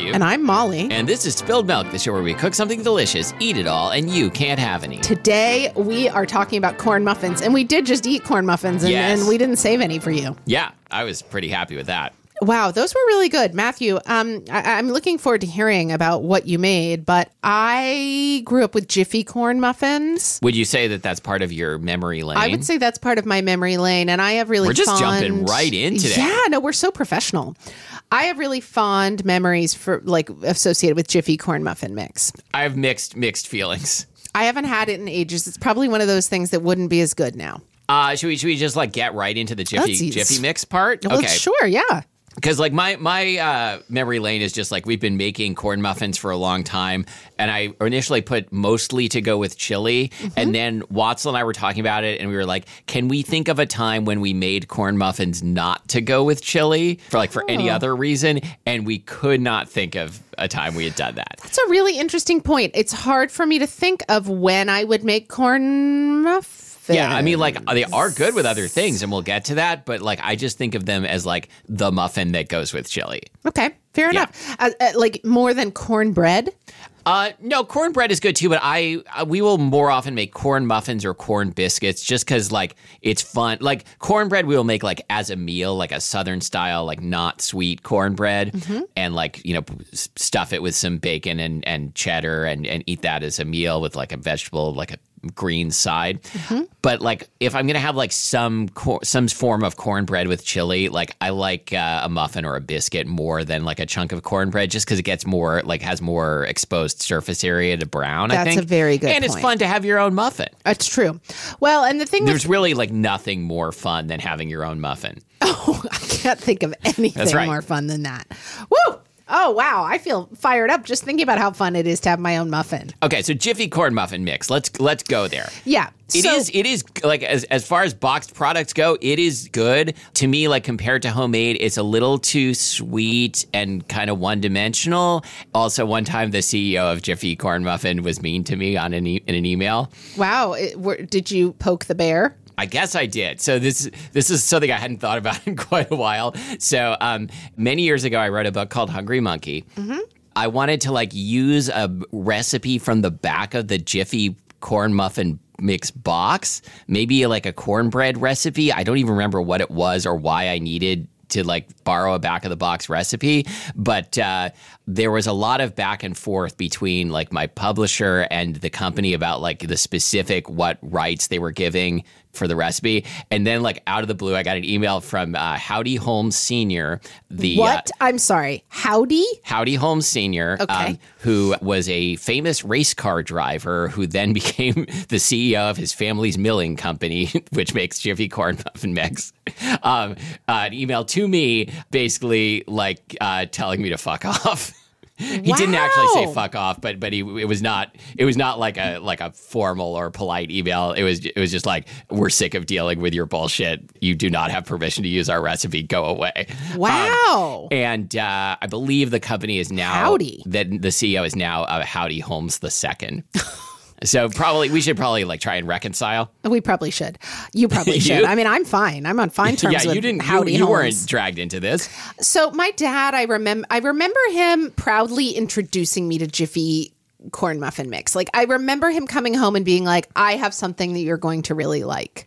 Matthew. And I'm Molly. and this is Spilled Milk, the show where we cook something delicious, eat it all, and you can't have any. Today we are talking about corn muffins, and we did just eat corn muffins, and, Yes. and we didn't save any for you. Yeah, I was pretty happy with that. Wow, those were really good, Matthew. Um, I, I'm looking forward to hearing about what you made, but I grew up with Jiffy corn muffins. Would you say that that's part of your memory lane? I would say that's part of my memory lane, and I have really We're just fond, jumping right into that. Yeah, no, we're so professional. I have really fond memories for like associated with Jiffy corn muffin mix. I have mixed mixed feelings. I haven't had it in ages. It's probably one of those things that wouldn't be as good now. Uh, should we should we just like get right into the Jiffy Jiffy mix part? Well, sure, yeah. Because like my my uh, memory lane is just like we've been making corn muffins for a long time, and I initially put mostly to go with chili, Mm-hmm. and then Watson and I were talking about it, and we were like, can we think of a time when we made corn muffins not to go with chili for like for any Oh. other reason? And we could not think of a time we had done that. That's a really interesting point. It's hard for me to think of when I would make corn muffins. Yeah, I mean, like they are good with other things, and we'll get to that. But like, I just think of them as like the muffin that goes with chili. Okay, fair Yeah. enough. Uh, uh, like more than cornbread. Uh, no, cornbread is good too, but I uh, we will more often make corn muffins or corn biscuits just because like it's fun. Like cornbread, we will make like as a meal, like a southern style, like not sweet cornbread, and like you know stuff it with some bacon and and cheddar, and and eat that as a meal with like a vegetable, like a green side. But like if I'm gonna have like some cor- some form of cornbread with chili, like I like uh, a muffin or a biscuit more than like a chunk of cornbread, just because it gets more like has more exposed surface area to brown. I That's think a very good and it's fun to have your own muffin. That's true. Well, and the thing There's with really like nothing more fun than having your own muffin. oh, I can't think of anything right. more fun than that. Woo! Oh wow, I feel fired up just thinking about how fun it is to have my own muffin. Okay, so Jiffy corn muffin mix. Let's let's go there. Yeah, It is. so- It is like as as far as boxed products go, it is good to me. Like compared to homemade, it's a little too sweet and kind of one dimensional. Also, one time the CEO of Jiffy Corn Muffin was mean to me on an e- in an email. Wow, it, were, did you poke the bear? I guess I did. So this this is something I hadn't thought about in quite a while. So um, many years ago, I wrote a book called Hungry Monkey. I wanted to like use a recipe from the back of the Jiffy corn muffin mix box, maybe like a cornbread recipe. I don't even remember what it was or why I needed to like borrow a back of the box recipe but uh, there was a lot of back and forth between like my publisher and the company about like the specific what rights they were giving for the recipe and then like out of the blue i got an email from uh, howdy holmes senior the uh, What? I'm sorry. Howdy? Howdy Holmes Sr., Okay. um, who was a famous race car driver who then became the CEO of his family's milling company, which makes Jiffy Corn Muffin Mix, um, uh, an email to me basically like uh, telling me to fuck off. He didn't actually say fuck off, but but he it was not it was not like a like a formal or polite email. It was it was just like we're sick of dealing with your bullshit. You do not have permission to use our recipe. Go away. Wow. And uh, I believe the company is now Howdy. That the CEO is now uh, Howdy Holmes the second. So probably we should probably like try and reconcile. We probably should. You probably You? should. I mean, I'm fine. I'm on fine terms yeah, you didn't. You, Howdy you Holmes. weren't dragged into this. So my dad, I remember, I remember him proudly introducing me to Jiffy corn muffin mix. Like I remember him coming home and being like, "I have something that you're going to really like."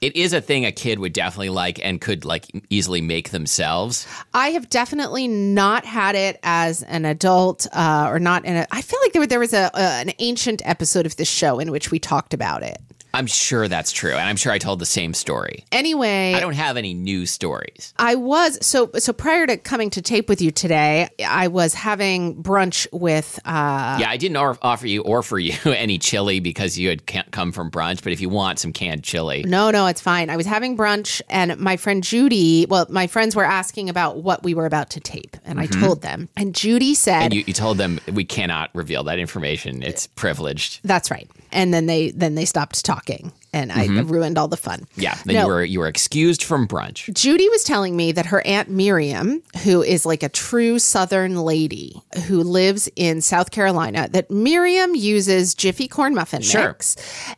It is a thing a kid would definitely like and could like easily make themselves. I have definitely not had it as an adult, uh, or not in a. I feel like there there was a, a an ancient episode of this show in which we talked about it. I'm sure that's true, and I'm sure I told the same story. Anyway, I don't have any new stories. I was so so prior to coming to tape with you today, I was having brunch with uh yeah, I didn't offer you or for you any chili because you had can't come from brunch. But if you want some canned chili, no, no, it's fine. I was having brunch and my friend Judy, well, my friends were asking about what we were about to tape and I told them. And Judy said, Mm-hmm. and you, you told them we cannot reveal that information. It's privileged. "That's right." And then they then they stopped talking and I ruined all the fun. Mm-hmm. Yeah, then No. you were you were excused from brunch. Judy was telling me that her aunt Miriam, who is like a true Southern lady who lives in South Carolina, that Miriam uses Jiffy corn muffin Sure. mix,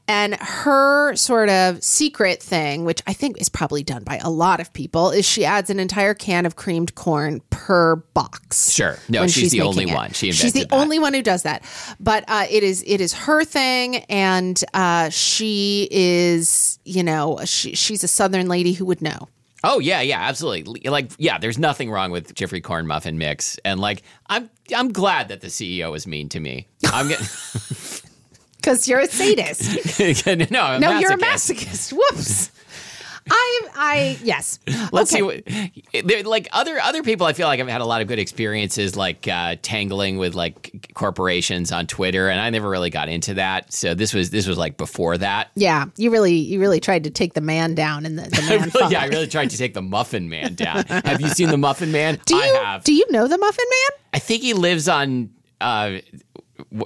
and her sort of secret thing, which I think is probably done by a lot of people, is she adds an entire can of creamed corn per box. Sure. No, when she's the only it. one. She she's the that. only one who does that. But uh, it is it is her thing, and uh, she is you know she, she's a Southern lady who would know. Oh yeah, yeah, absolutely. Like yeah, there's nothing wrong with Jiffy Corn Muffin mix, and like I'm I'm glad that the CEO is mean to me. I'm getting Because you're a sadist. no, I'm no, you're a masochist. masochist. Whoops. I, I, yes. Let's Okay. see what like other other people. I feel like I've had a lot of good experiences, like uh, tangling with like corporations on Twitter, and I never really got into that. So this was this was like before that. Yeah, you really, you really tried to take the man down in the, the I man. really, yeah, I really tried to take the Muffin Man down. have you seen the Muffin Man? do you, I have. do you know the Muffin Man? I think he lives on uh,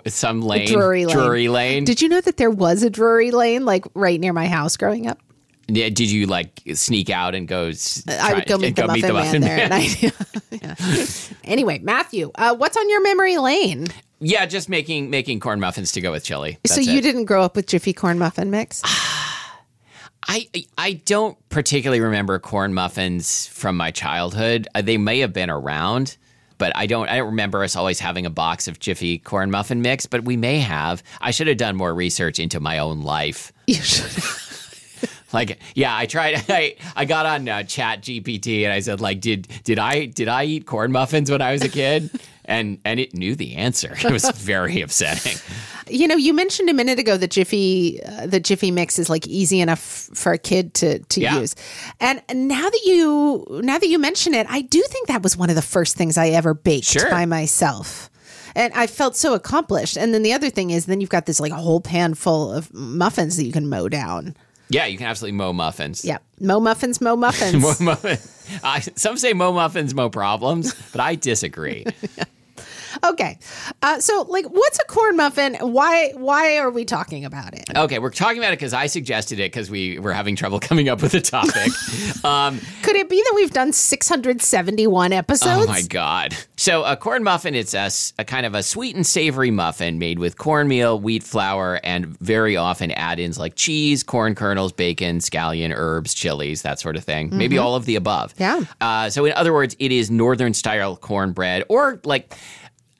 some lane, Drury Lane. Drury Lane. Did you know that there was a Drury Lane like right near my house growing up? Yeah, did you like sneak out and go? I would try- go meet, the, Muffin Man there. And I. Anyway, Matthew, uh, what's on your memory lane? yeah, just making making corn muffins to go with chili. so you it. didn't grow up with Jiffy corn muffin mix? I I don't particularly remember corn muffins from my childhood. Uh, they may have been around, but I don't. I don't remember us always having a box of Jiffy corn muffin mix. But we may have. I should have done more research into my own life. You should. Like, yeah, I tried. I I got on uh, Chat GPT and I said, like, did did I did I eat corn muffins when I was a kid? And and it knew the answer. It was very upsetting. You know, you mentioned a minute ago that Jiffy, uh, the Jiffy mix is like easy enough for a kid to to Yeah. use. And now that you now that you mention it, I do think that was one of the first things I ever baked Sure. by myself. And I felt so accomplished. And then the other thing is, then you've got this like a whole pan full of muffins that you can mow down. Yeah, you can absolutely mow muffins. Yeah, mow muffins, mow muffins. Mo muffin. I, some say mo muffins, mo problems, but I disagree. okay, uh, so like, what's a corn muffin? Why why are we talking about it? Okay, we're talking about it because I suggested it because we were having trouble coming up with a topic. um, Could it be that we've done six hundred seventy one episodes? oh my god! So a corn muffin, it's a kind of a sweet and savory muffin made with cornmeal, wheat flour, and very often add-ins like cheese, corn kernels, bacon, scallion, herbs, chilies, that sort of thing. Maybe all of the above. Yeah. Uh, so in other words, it is northern style cornbread, or like.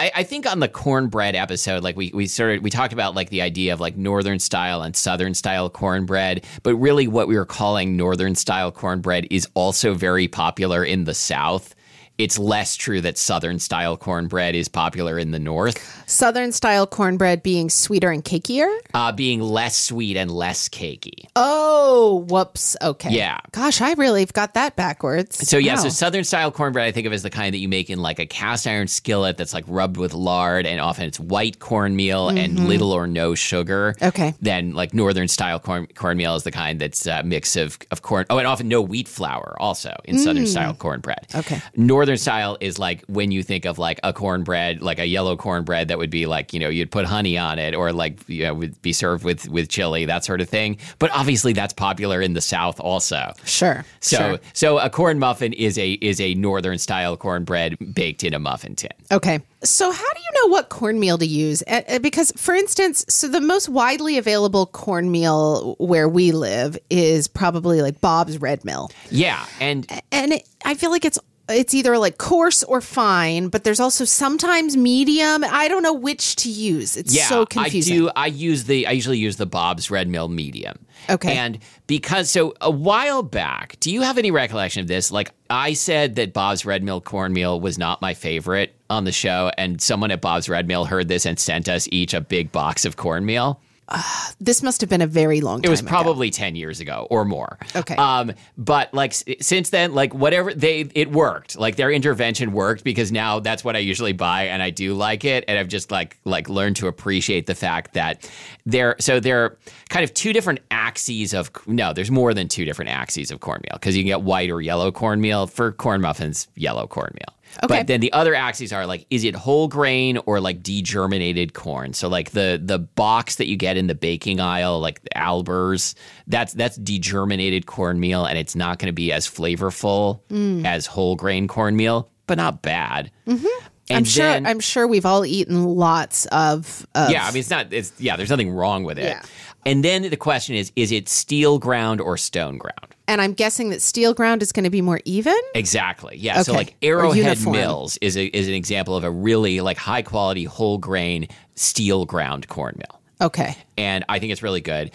I, I think on the cornbread episode, like we we of we talked about like the idea of like northern style and southern style cornbread, but really what we were calling northern style cornbread is also very popular in the South. It's less true that southern style cornbread is popular in the North, Southern style cornbread being sweeter and cakier. uh, being less sweet and less cakey. Oh, whoops. Okay. Yeah. Gosh, I really got that backwards. So yeah, Wow. so southern style cornbread I think of as the kind that you make in like a cast iron skillet that's like rubbed with lard, and often it's white cornmeal and little or no sugar. Mm-hmm. Okay. Then like northern style corn cornmeal is the kind that's a mix of of corn. Oh, and often no wheat flour also in southern style cornbread. Mm. Okay. Northern northern style is like when you think of like a cornbread, like a yellow cornbread that would be like you know you'd put honey on it or like you know would be served with with chili that sort of thing. But obviously that's popular in the South also. Sure. So sure. so a corn muffin is a is a northern style cornbread baked in a muffin tin. Okay. So, how do you know what cornmeal to use? Uh, uh, Because, for instance, so the most widely available cornmeal where we live is probably like Bob's Red Mill, Yeah, and and it, I feel like it's it's either like coarse or fine, but there's also sometimes medium. I don't know which to use. It's yeah, so confusing. I do. I use the. I usually use the Bob's Red Mill medium. Okay. And because so a while back, do you have any recollection of this? Like I said that Bob's Red Mill cornmeal was not my favorite on the show, and someone at Bob's Red Mill heard this and sent us each a big box of cornmeal. This must have been a very long time It was ago. probably 10 years ago or more. Okay. Um, but like since then, like whatever they, it worked. Like their intervention worked because now that's what I usually buy and I do like it. And I've just like, like learned to appreciate the fact that there, so there are kind of two different axes of, no, there's more than two different axes of cornmeal because you can get white or yellow cornmeal for corn muffins, yellow cornmeal. Okay. But then the other axes are like, is it whole grain or like degerminated corn? So like the the box that you get in the baking aisle, like the Albers, that's that's degerminated cornmeal, and it's not going to be as flavorful Mm. as whole grain cornmeal, but not bad. Mm-hmm. And I'm sure. then, I'm sure we've all eaten lots of. of yeah, I mean it's not. It's yeah. There's nothing wrong with it. Yeah. And then the question is, is it steel ground or stone ground? and I'm guessing that steel ground is going to be more even. Exactly. Yeah. Okay. So like Arrowhead. Mills is a, is an example of a really like high quality whole grain steel ground cornmeal. Okay. And I think it's really good.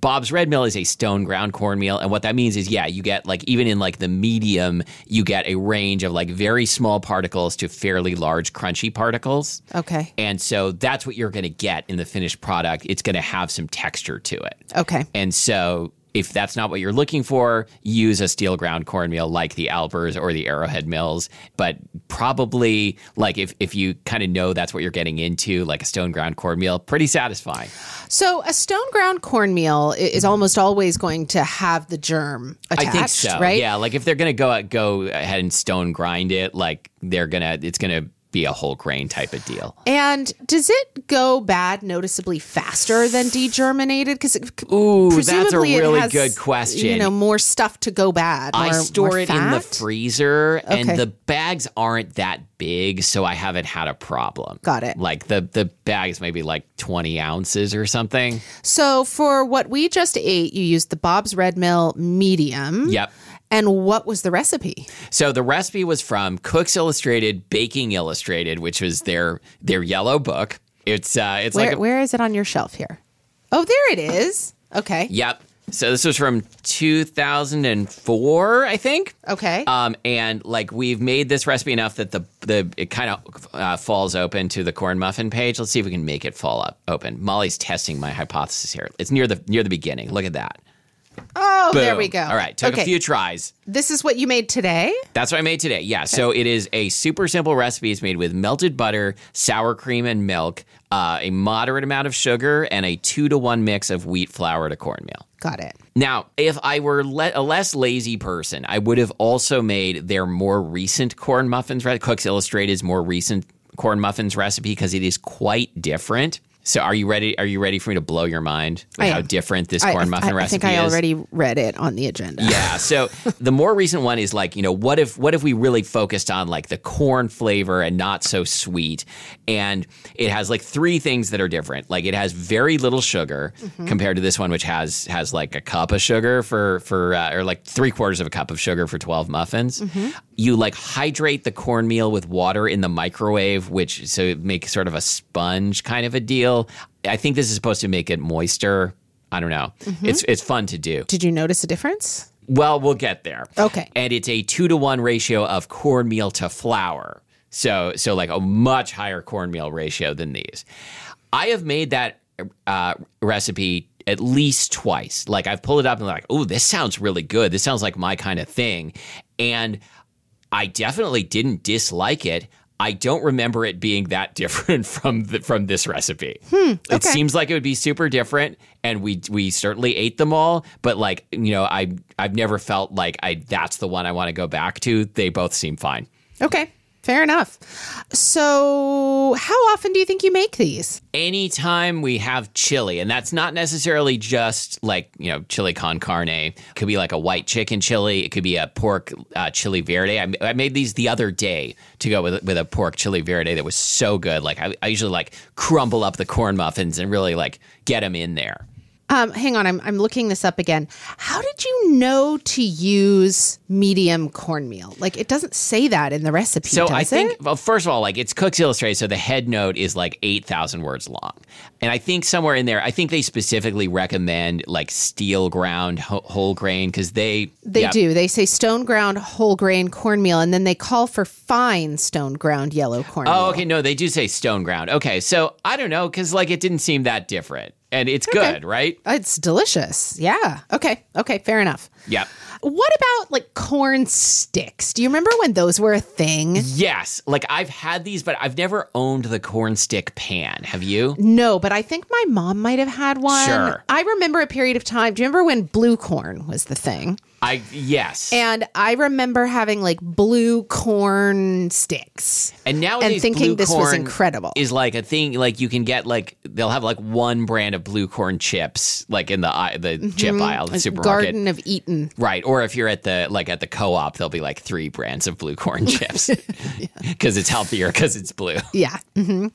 Bob's Red Mill is a stone ground cornmeal. And what that means is, yeah, you get like, even in like the medium, you get a range of like very small particles to fairly large, crunchy particles. Okay. And so that's what you're going to get in the finished product. It's going to have some texture to it. Okay. And so if that's not what you're looking for, use a steel ground cornmeal like the Albers or the Arrowhead Mills. But probably like if, if you kind of know that's what you're getting into, like a stone ground cornmeal, pretty satisfying. So a stone ground cornmeal is almost always going to have the germ attached, I think so. right? Yeah, like if they're gonna go go ahead and stone grind it, like they're gonna it's gonna be a whole grain type of deal. And does it go bad noticeably faster than degerminated? Because Ooh, that's a really has, good question. You know, more stuff to go bad. I store more it in the freezer, Okay. and the bags aren't that big, so I haven't had a problem. Got it. Like the the bags maybe like twenty ounces or something. So for what we just ate, you used the Bob's Red Mill medium. Yep. And what was the recipe? So the recipe was from Cooks Illustrated, Baking Illustrated, which was their their yellow book. It's uh, it's Where, like a, where is it on your shelf here? Oh, there it is. Okay. Yep. So this was from 2004, I think. Okay. Um, and like we've made this recipe enough that the the it kind of uh, falls open to the corn muffin page. Let's see if we can make it fall up open. Molly's testing my hypothesis here. It's near the near the beginning. Look at that. Oh, there we go. All right, took okay. a few tries. This is what you made today? That's what I made today. Yeah. So it is a super simple recipe. It's made with melted butter, sour cream, and milk, uh, a moderate amount of sugar, and a two to one mix of wheat flour to cornmeal. Got it. Now, if I were le- a less lazy person, I would have also made their more recent corn muffins, re- Cooks Illustrated's more recent corn muffins recipe because it is quite different. So, are you ready? Are you ready for me to blow your mind with I how different this corn I, muffin I, recipe is? I think I is? already read it on the agenda. Yeah. So the more recent one is like, you know, what if what if we really focused on like the corn flavor and not so sweet? And it has like three things that are different. Like it has very little sugar compared to this one, which has has like a cup of sugar for for uh, or like three quarters of a cup of sugar for twelve muffins. You like hydrate the cornmeal with water in the microwave, which so it makes sort of a sponge kind of a deal. I think this is supposed to make it moister. I don't know. It's it's fun to do. Did you notice a difference? Well, we'll get there. Okay. And it's a two to one ratio of cornmeal to flour. So, so like a much higher cornmeal ratio than these. I have made that uh, recipe at least twice. Like I've pulled it up and like, oh, this sounds really good. This sounds like my kind of thing. And I definitely didn't dislike it. I don't remember it being that different from the, from this recipe. Hmm, it okay. seems like it would be super different, and we we certainly ate them all. But like you know, I I've never felt like I that's the one I want to go back to. They both seem fine. Okay. Fair enough. So, how often do you think you make these? anytime we have chili, and that's not necessarily just like, you know, chili con carne. It could be like a white chicken chili. It could be a pork uh, chili verde. I, I made these the other day to go with, with a pork chili verde that was so good. Like, I, I usually like crumble up the corn muffins and really like get them in there. Um, hang on, I'm, I'm looking this up again. How did you know to use medium cornmeal? Like, it doesn't say that in the recipe. So I think, it? well, first of all, like it's Cooks Illustrated, so the head note is like eight thousand words long, and I think somewhere in there, I think they specifically recommend like steel ground ho- whole grain because they they yeah, do. They say stone ground whole grain cornmeal, and then they call for fine stone ground yellow cornmeal. Oh, okay. No, they do say stone ground. Okay, so I don't know because like it didn't seem that different, and it's good, right? It's delicious. Yeah. Okay. Okay. Fair enough. Yeah. What about like corn sticks? Do you remember when those were a thing? Yes, like I've had these, but I've never owned the corn stick pan. Have you? No, but I think my mom might have had one. Sure. I remember a period of time. Do you remember when blue corn was the thing? I yes. And I remember having like blue corn sticks. And nowadays, and thinking blue this was incredible. Is like a thing. Like you can get like they'll have like one brand of blue corn chips, like in the the chip aisle, the supermarket. Mm-hmm. Garden of Eatin'. Right, or if you're at the like at the co-op, there'll be like three brands of blue corn chips because it's healthier because it's blue. Yeah. hmm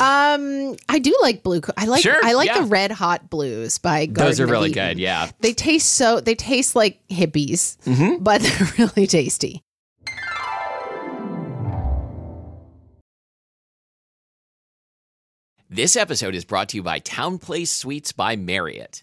Um, I do like blue. co- I like. Sure, I like yeah. the Red Hot Blues by Garden Those are really Eatin'. good. Yeah. They taste so. They taste like hippies, Mm-hmm. but they're really tasty. This episode is brought to you by TownePlace Suites by Marriott.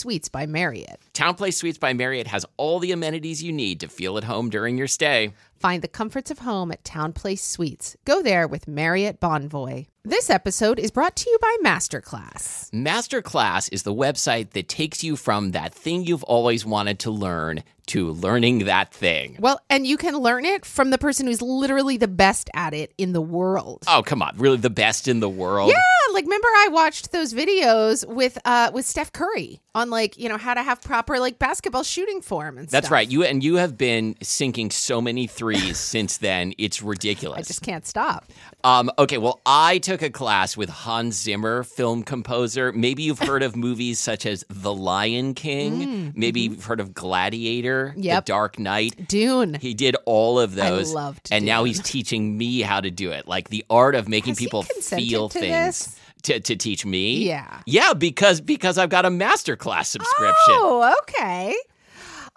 Suites by Marriott. TownePlace Suites by Marriott has all the amenities you need to feel at home during your stay. Find the comforts of home at TownePlace Suites. Go there with Marriott Bonvoy. This episode is brought to you by Masterclass. Masterclass is the website that takes you from that thing you've always wanted to learn to learning that thing. Well, and you can learn it from the person who's literally the best at it in the world. Oh, come on. Really the best in the world? Yeah, like remember I watched those videos with uh with Steph Curry on like, you know, how to have proper like basketball shooting form and That's stuff. right. You and you have been sinking so many threes since then. It's ridiculous. I just can't stop. Um, okay, well, I took a class with Hans Zimmer, film composer. Maybe you've heard of movies such as The Lion King. Maybe you've heard of Gladiator, Mm-hmm. Yep. The Dark Knight. Dune. He did all of those. loved and now he's teaching me how to do it. Like the art of making Has people feel to things. this? To, to teach me? Yeah. Yeah, because because I've got a masterclass subscription. Oh, okay.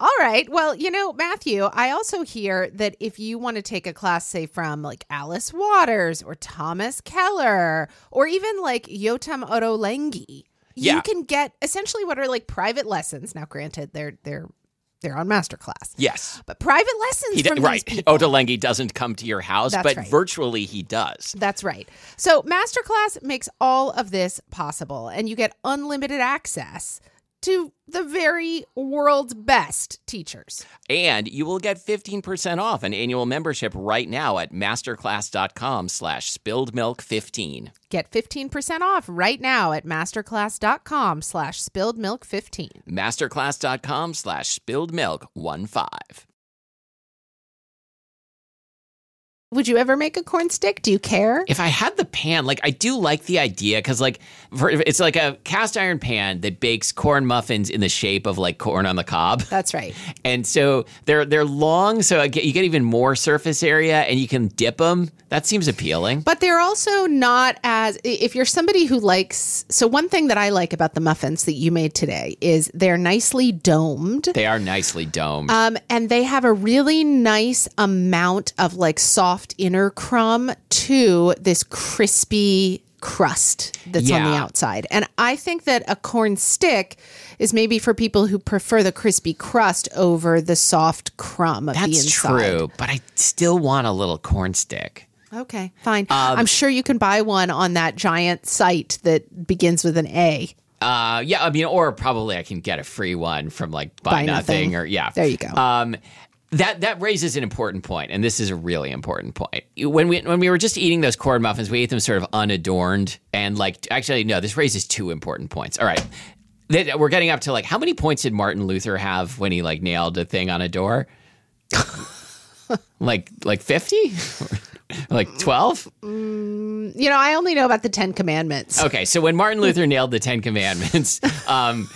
All right. Well, you know, Matthew, I also hear that if you want to take a class, say from like Alice Waters or Thomas Keller or even like Yotam Ottolenghi, Yeah. you can get essentially what are like private lessons. Now, granted, they're they're they're on masterclass, Yes. but private lessons He d- from right. these people. Ottolenghi doesn't come to your house, That's but right. virtually he does. That's right. So, Masterclass makes all of this possible, and you get unlimited access to the very world's best teachers. And you will get 15% off an annual membership right now at masterclass.com slash spilledmilk15. Get 15% off right now at masterclass.com slash spilled milk 15. Masterclass.com slash spilledmilk15. Would you ever make a corn stick? Do you care? if I had the pan, like I do like the idea because like for, it's like a cast iron pan that bakes corn muffins in the shape of like corn on the cob. That's right. And so they're they're long, so I get, you get even more surface area, and you can dip them. That seems appealing. But they're also not as if you're somebody who likes so one thing that I like about the muffins that you made today is they're nicely domed. They are nicely domed. Um, and they have a really nice amount of like soft inner crumb to this crispy crust that's on the outside. And I think that a corn stick is maybe for people who prefer the crispy crust over the soft crumb of the That's true, but I still want a little corn stick. Okay, fine. Um, I'm sure you can buy one on that giant site that begins with an A. Uh, yeah, I mean, or probably I can get a free one from like Buy, Buy Nothing, Nothing. or yeah. There you go. Um, that that raises an important point, and this is a really important point. When we when we were just eating those corn muffins, we ate them sort of unadorned, and like actually no, this raises two important points. All right, we're getting up to like how many points did Martin Luther have when he like nailed a thing on a door? like like fifty, like twelve. You know, I only know about the Ten Commandments. Okay, so when Martin Luther nailed the Ten Commandments, um,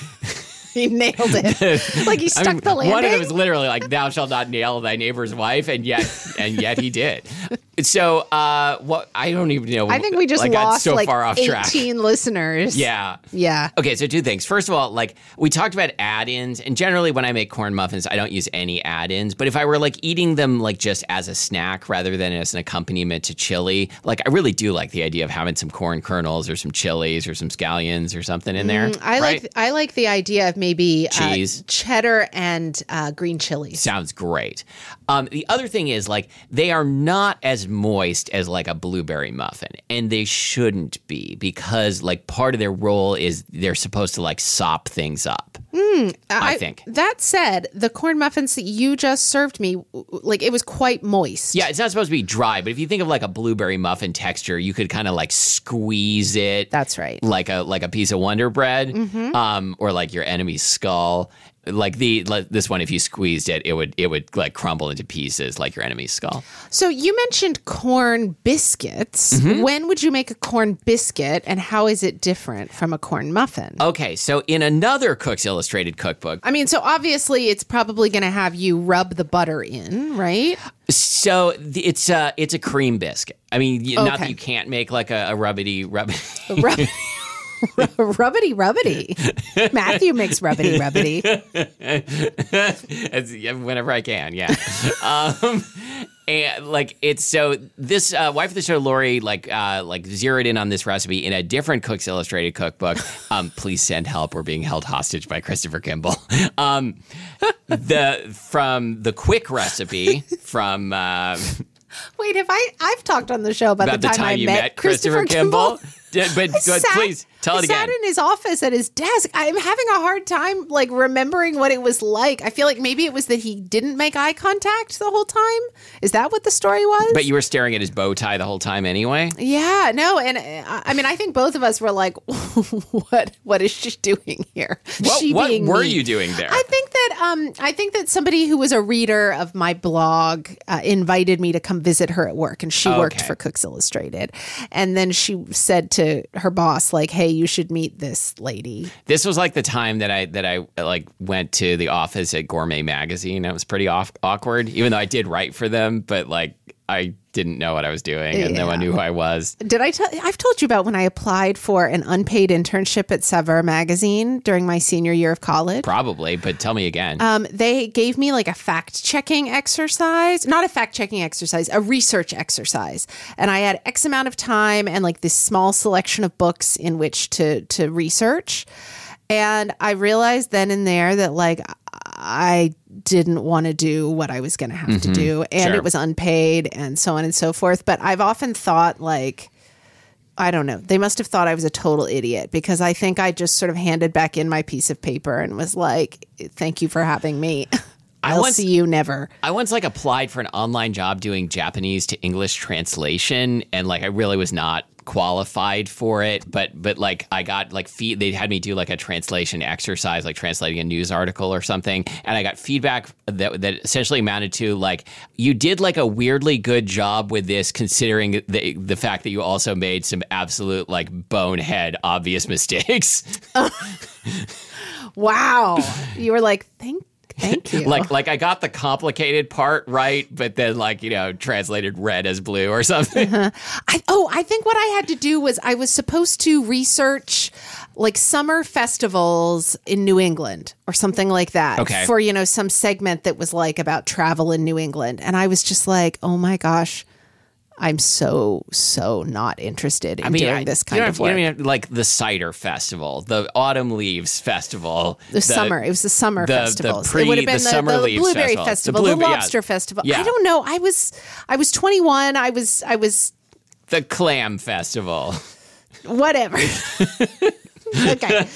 He nailed it. like he I stuck mean, the landing. One of them is literally like, "Thou shalt not nail thy neighbor's wife," and yet, and yet he did. So, uh, what? I don't even know. I think we just like, lost so like far off 18 track. listeners. Yeah. Yeah. Okay, so two things. First of all, like we talked about add-ins, and generally when I make corn muffins, I don't use any add-ins. But if I were like eating them like just as a snack rather than as an accompaniment to chili, like I really do like the idea of having some corn kernels or some chilies or some scallions or something in there. Mm, I right? like I like the idea of maybe uh, Cheese. cheddar and uh, green chilies. Sounds great. Um, the other thing is like they are not as moist as like a blueberry muffin, and they shouldn't be because like part of their role is they're supposed to like sop things up. I think. That said, the corn muffins that you just served me, like it was quite moist. Yeah, it's not supposed to be dry, but if you think of like a blueberry muffin texture, you could kind of like squeeze it. That's right. Like a like a piece of Wonder Bread, um, or like your enemy's skull. Like the like this one, if you squeezed it, it would it would like crumble into pieces like your enemy's skull. So you mentioned corn biscuits. Mm-hmm. When would you make a corn biscuit, and how is it different from a corn muffin? Okay, so in another Cook's Illustrated cookbook, I mean, so obviously it's probably going to have you rub the butter in, right? so it's a it's a cream biscuit. I mean, y not that you can't make like a, a rubbity rubbity. Rub- rubbity rubbity. Rubbity. Matthew makes rubbity rubbity. Whenever I can, yeah. um, and like it's so this uh, wife of the show, Lori, like uh, like zeroed in on this recipe in a different Cooks Illustrated cookbook. Um, please send help. We're being held hostage by Christopher Kimball. Um, the from the quick recipe from uh, Wait, have I? I've talked on the show about, about the time, I you met, Christopher, Kimball. Did- but, but sat- please tell I it again. sat in his office at his desk. I'm having a hard time like remembering what it was like. I feel like maybe it was that he didn't make eye contact the whole time. Is that what the story was? But you were staring at his bow tie the whole time anyway. yeah, no, and uh, I mean, I think both of us were like, "What? What is she doing here? What, what were me. you doing there? I think that um, I think that somebody who was a reader of my blog uh, invited me to come visit her at work, and she worked for Cooks Illustrated. And then she said to her boss, like, "Hey, you should meet this lady." This was like the time that I that I like went to the office at Gourmet Magazine. It was pretty off, awkward, even though I did write for them, but like I didn't know what I was doing, and no one knew who I was. Did I tell? I've told you about when I applied for an unpaid internship at Saveur magazine during my senior year of college. Probably, but tell me again. Um, they gave me like a fact checking exercise, not a fact checking exercise, a research exercise, and I had X amount of time and like this small selection of books in which to to research. And I realized then and there that like I didn't want to do what I was going to have to mm-hmm. do, and Sure. it was unpaid, and so on and so forth. But I've often thought like. I don't know. They must have thought I was a total idiot because I think I just sort of handed back in my piece of paper and was like, "Thank you for having me. I'll once- see you never." I once like applied for an online job doing Japanese to English translation, and like I really was not qualified for it, but but like I got like feed. They had me do like a translation exercise, like translating a news article or something, and I got feedback that that essentially amounted to like you did like a weirdly good job with this, considering the the fact that you also made some absolute like bonehead obvious mistakes. Wow. You were like, thank thank you. like like I got the complicated part right, but then like you know translated red as blue or something. I, oh, I think what I had to do was I was supposed to research like summer festivals in New England or something like that Okay. for you know some segment that was like about travel in New England and I was just like, "Oh my gosh, I'm so so not interested in doing I- this kind of work." Even have, like the cider festival, the autumn leaves festival, the, summer. It was the summer the- the pre- it would have been the the, summer the leaves blueberry festival. The festival, the, blue- yeah. lobster festival. Yeah. I don't know. I was I was 21. I was I was the clam festival, whatever. okay.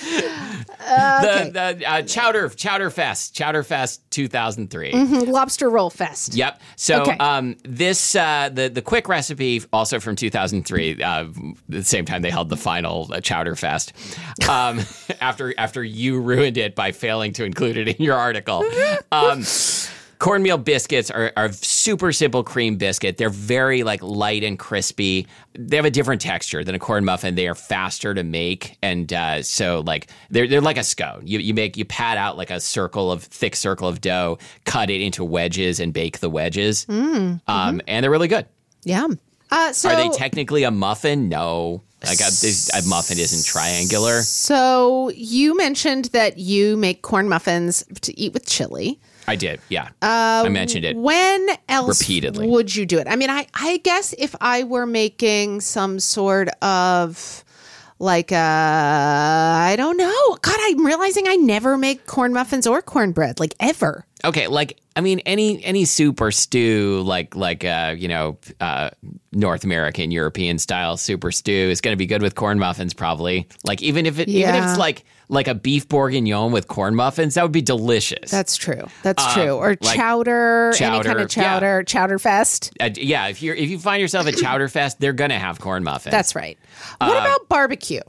The the uh, chowder chowder fest, chowder fest, two thousand three. Lobster roll fest. Yep. So Okay. um, this uh, the the quick recipe also from 2003. Uh, the same time they held the final uh, Chowder Fest. Um, after after you ruined it by failing to include it in your article. Um, cornmeal biscuits are, are super simple cream biscuit. They're very like light and crispy. They have a different texture than a corn muffin. They are faster to make, and uh, so like they're they're like a scone. You you make you pat out like a circle of thick circle of dough, cut it into wedges, and bake the wedges. Um, and they're really good. Yeah. Uh, so Are they technically a muffin? No. Like a, this- a muffin isn't triangular. So you mentioned that you make corn muffins to eat with chili. I did, yeah. I mentioned it. When else Repeatedly. would you do it? I mean, I, I guess if I were making some sort of like uh I don't know. God, I'm realizing I never make corn muffins or cornbread, like ever. Okay, like I mean, any any soup or stew, like like uh, you know, uh, North American European style soup or stew is going to be good with corn muffins, probably. Like even if it even if it's like like a beef bourguignon with corn muffins, that would be delicious. That's true. That's true. Or Uh, like chowder, any kind of chowder, chowder fest. Uh, yeah, if you're if you find yourself at Chowder Fest, they're gonna have corn muffins. That's right. What about barbecue?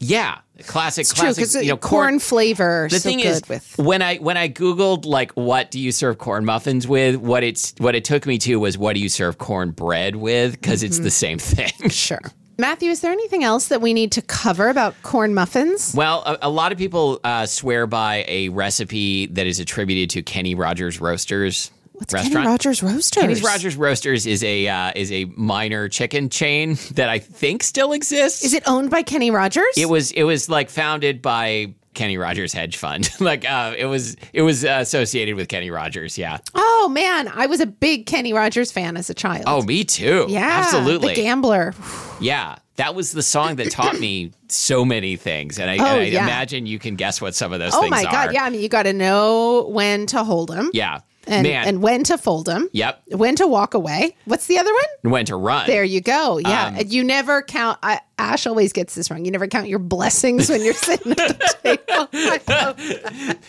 yeah, classic, It's classic. because you know, corn, flavor. The so thing good is, with when I when I googled like what do you serve corn muffins with, what it's what it took me to was what do you serve corn bread with because it's Mm-hmm. the same thing. sure. Matthew, is there anything else that we need to cover about corn muffins? Well, a, a lot of people uh, swear by a recipe that is attributed to Kenny Rogers Roasters What's restaurant. Kenny Rogers Roasters? Kenny Rogers Roasters is a uh, is a minor chicken chain that I think still exists. Is it owned by Kenny Rogers? It was it was like founded by Kenny Rogers hedge fund. like uh, it was it was uh, associated with Kenny Rogers. Yeah. oh man, I was a big Kenny Rogers fan as a child. Oh, me too. yeah, absolutely. The Gambler. yeah, that was the song that taught me so many things, and I, Oh, and I yeah. imagine you can guess what some of those are. Oh my are. god, yeah. I mean, you got to know when to hold them. Yeah. And, Man. and when to fold them. yep. When to walk away. What's the other one? When to run. There you go. Yeah. Um, you never count. I, Ash always gets this wrong. You never count your blessings when you're sitting at the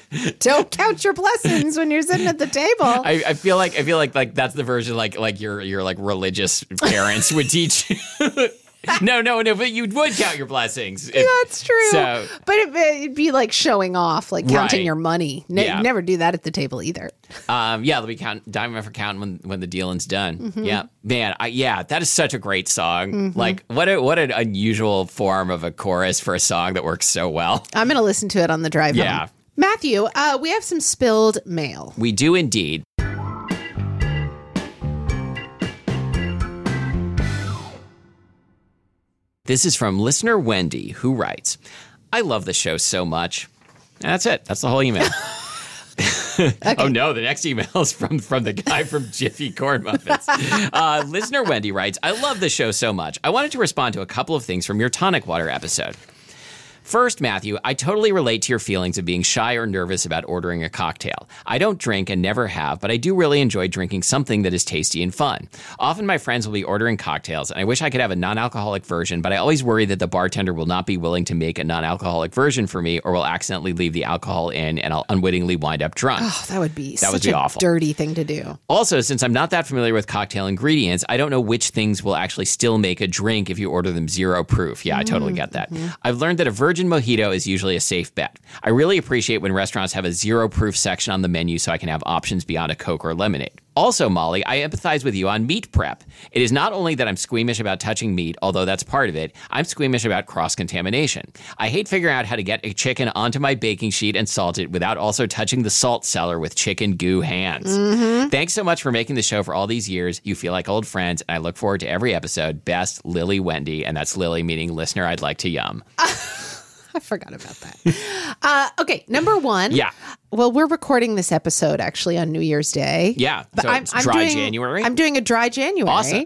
table. Don't count your blessings when you're sitting at the table. I, I feel like I feel like like that's the version like like your your like religious parents would teach. no, no, no. But you would count your blessings. if- That's true. So but it, it'd be like showing off, like counting Right. your money. Ne- Yeah. Never do that at the table either. Um, yeah, they'll be count diamond for counting when when the dealing's done. Mm-hmm. Yeah, man, I, yeah, that is such a great song. Like, what a what an unusual form of a chorus for a song that works so well. I'm going to listen to it on the drive Yeah. home. Matthew, uh, we have some spilled mail. We do indeed. This is from listener Wendy, who writes, "I love the show so much." And that's it. That's the whole email. Oh no, the next email is from from the guy from Jiffy Corn Muffins. Uh, listener Wendy writes, "I love the show so much. I wanted to respond to a couple of things from your tonic water episode. First, Matthew, I totally relate to your feelings of being shy or nervous about ordering a cocktail. I don't drink and never have, but I do really enjoy drinking something that is tasty and fun. Often my friends will be ordering cocktails, and I wish I could have a non alcoholic version, but I always worry that the bartender will not be willing to make a non alcoholic version for me or will accidentally leave the alcohol in and I'll unwittingly wind up drunk. Oh, that would be That would be a awful. dirty thing to do. Also, since I'm not that familiar with cocktail ingredients, I don't know which things will actually still make a drink if you order them zero proof. Yeah, I totally get that. Mm-hmm. I've learned that a virgin mojito is usually a safe bet. I really appreciate when restaurants have a zero proof section on the menu so I can have options beyond a Coke or lemonade. Also, Molly, I empathize with you on meat prep. It is not only that I'm squeamish about touching meat, although that's part of it, I'm squeamish about cross contamination. I hate figuring out how to get a chicken onto my baking sheet and salt it without also touching the salt cellar with chicken goo hands. Mm-hmm. Thanks so much for making the show for all these years. You feel like old friends, and I look forward to every episode. Best, Lily Wendy, and that's Lily meaning listener I'd like to yum. I forgot about that. uh, okay, number one. Yeah. Well, we're recording this episode actually on New Year's Day. Yeah, so it's dry doing, January? I'm doing a dry January. Awesome.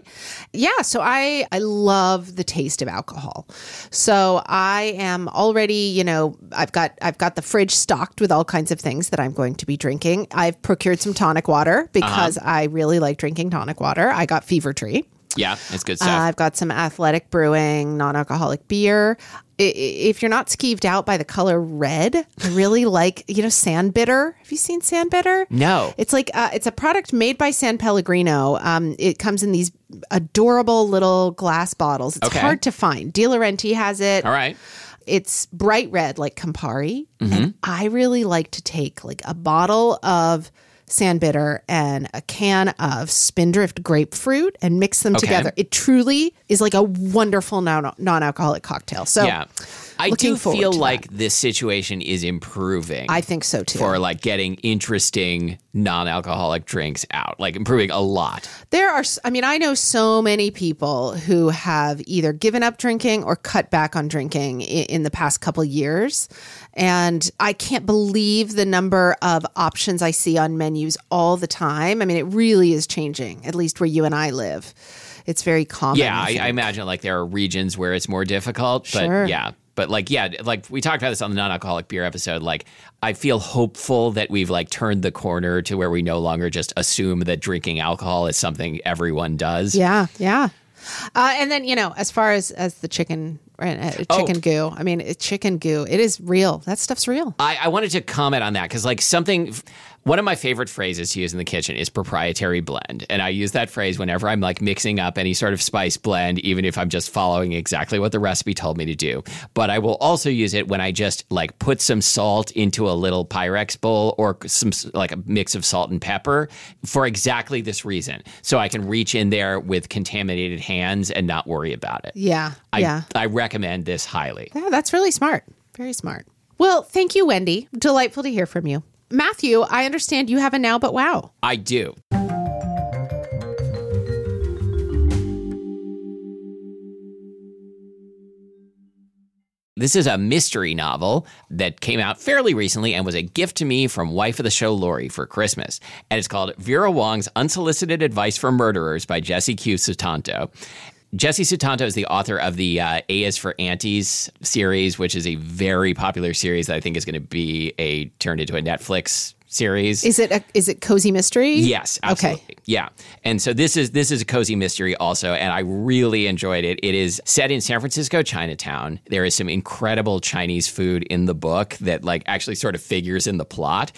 Yeah, so I I love the taste of alcohol. So I am already, you know, I've got I've got the fridge stocked with all kinds of things that I'm going to be drinking. I've procured some tonic water because Uh-huh. I really like drinking tonic water. I got Fever Tree. Yeah, it's good Uh, stuff. I've got some athletic brewing, non alcoholic beer. I- If you're not skeeved out by the color red, I really like, you know, Sanbitter. Have you seen Sanbitter? No. It's like, uh, it's a product made by San Pellegrino. Um, it comes in these adorable little glass bottles. It's Okay. hard to find. DeLaurenti has it. All right. It's bright red like Campari. Mm-hmm. And I really like to take like a bottle of Sanbitter and a can of Spindrift grapefruit and mix them Okay. together. It truly is like a wonderful non alcoholic cocktail. So Yeah. I do feel like this situation is improving. I think so too. for like getting interesting non-alcoholic drinks out, like improving a lot. There are, I mean, I know so many people who have either given up drinking or cut back on drinking in, in the past couple years. And I can't believe the number of options I see on menus all the time. I mean, it really is changing, at least where you and I live. It's very common. Yeah, I, think. I imagine like there are regions where it's more difficult, but Sure. yeah. But like yeah, like we talked about this on the non-alcoholic beer episode. Like I feel hopeful that we've like turned the corner to where we no longer just assume that drinking alcohol is something everyone does. Yeah, yeah. Uh, and then you know, as far as as the chicken, uh, chicken goo. I mean, it, chicken goo. It is real. That stuff's real. I, I wanted to comment on that because, like, something, one of my favorite phrases to use in the kitchen is proprietary blend. And I use that phrase whenever I'm like mixing up any sort of spice blend, even if I'm just following exactly what the recipe told me to do. But I will also use it when I just like put some salt into a little Pyrex bowl or some like a mix of salt and pepper for exactly this reason. So I can reach in there with contaminated hands and not worry about it. Yeah, I, yeah. I recommend this highly. Yeah, that's really smart. Very smart. Well, thank you, Wendy. Delightful to hear from you. Matthew, I understand you have a now but wow. I do. This is a mystery novel that came out fairly recently and was a gift to me from wife of the show Lori for Christmas. And it's called Vera Wong's Unsolicited Advice for Murderers by Jesse Q. Sutanto. Jesse Sutanto is the author of the uh, A is for Aunties series, which is a very popular series that I think is going to be a turned into a Netflix series. Is it a, is it cozy mystery? Yes, Okay. absolutely. Yeah. And so this is this is a cozy mystery also and I really enjoyed it. It is set in San Francisco Chinatown. There is some incredible Chinese food in the book that like actually sort of figures in the plot.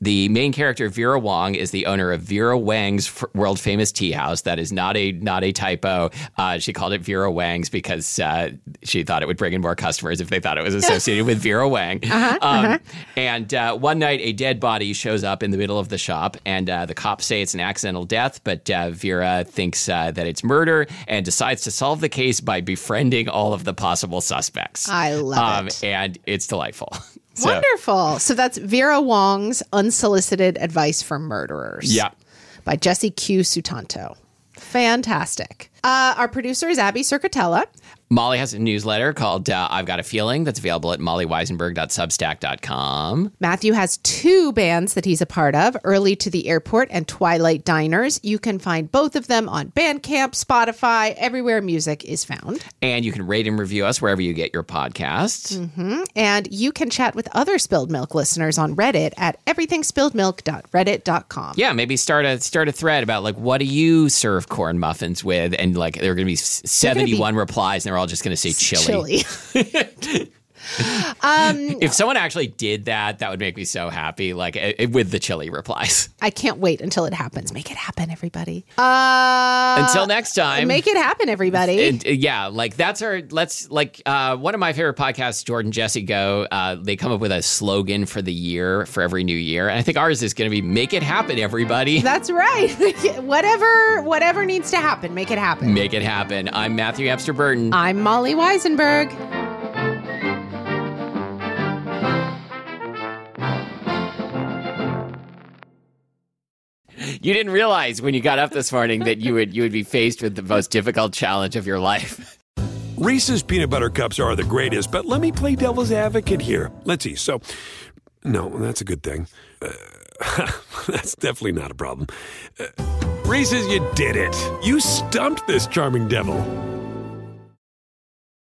The main character Vera Wong is the owner of Vera Wang's f- world famous tea house. That is not a not a typo. Uh, she called it Vera Wang's because uh, she thought it would bring in more customers if they thought it was associated with Vera Wang. um, And uh, one night, a dead body shows up in the middle of the shop, and uh, the cops say it's an accidental death, but uh, Vera thinks uh, that it's murder and decides to solve the case by befriending all of the possible suspects. I love it. And it's delightful. So, Wonderful. So that's Vera Wong's Unsolicited Advice for Murderers. Yeah. By Jesse Q. Sutanto. Fantastic. Uh, our producer is Abby Cerquitella. Molly has a newsletter called uh, I've Got a Feeling that's available at mollywizenberg.substack.com. Matthew has two bands that he's a part of Early to the Airport and Twilight Diners. You can find both of them on Bandcamp, Spotify, everywhere music is found. And you can rate and review us wherever you get your podcasts. Mm-hmm. And you can chat with other Spilled Milk listeners on Reddit at everythingspilledmilk.reddit.com. Yeah, maybe start a start a thread about like what do you serve corn muffins with, and like there are going to be seventy one replies, and they're all just going to say chili. Chili. Um, if someone actually did that, that would make me so happy. Like it, with the chili replies. I can't wait until it happens. Make it happen, everybody. Uh, until next time, make it happen, everybody. And, uh, yeah, like that's our. Let's like uh, one of my favorite podcasts, Jordan Jesse Go. Uh, they come up with a slogan for the year for every new year, and I think ours is going to be "Make it happen, everybody." That's right. whatever, whatever needs to happen, make it happen. Make it happen. I'm Matthew Amster Burton. I'm Molly Wizenberg. You didn't realize when you got up this morning that you would you would be faced with the most difficult challenge of your life. Reese's peanut butter cups are the greatest, but let me play devil's advocate here. Let's see. So, no, that's a good thing. Uh, that's definitely not a problem. Uh, Reese's, you did it. You stumped this charming devil.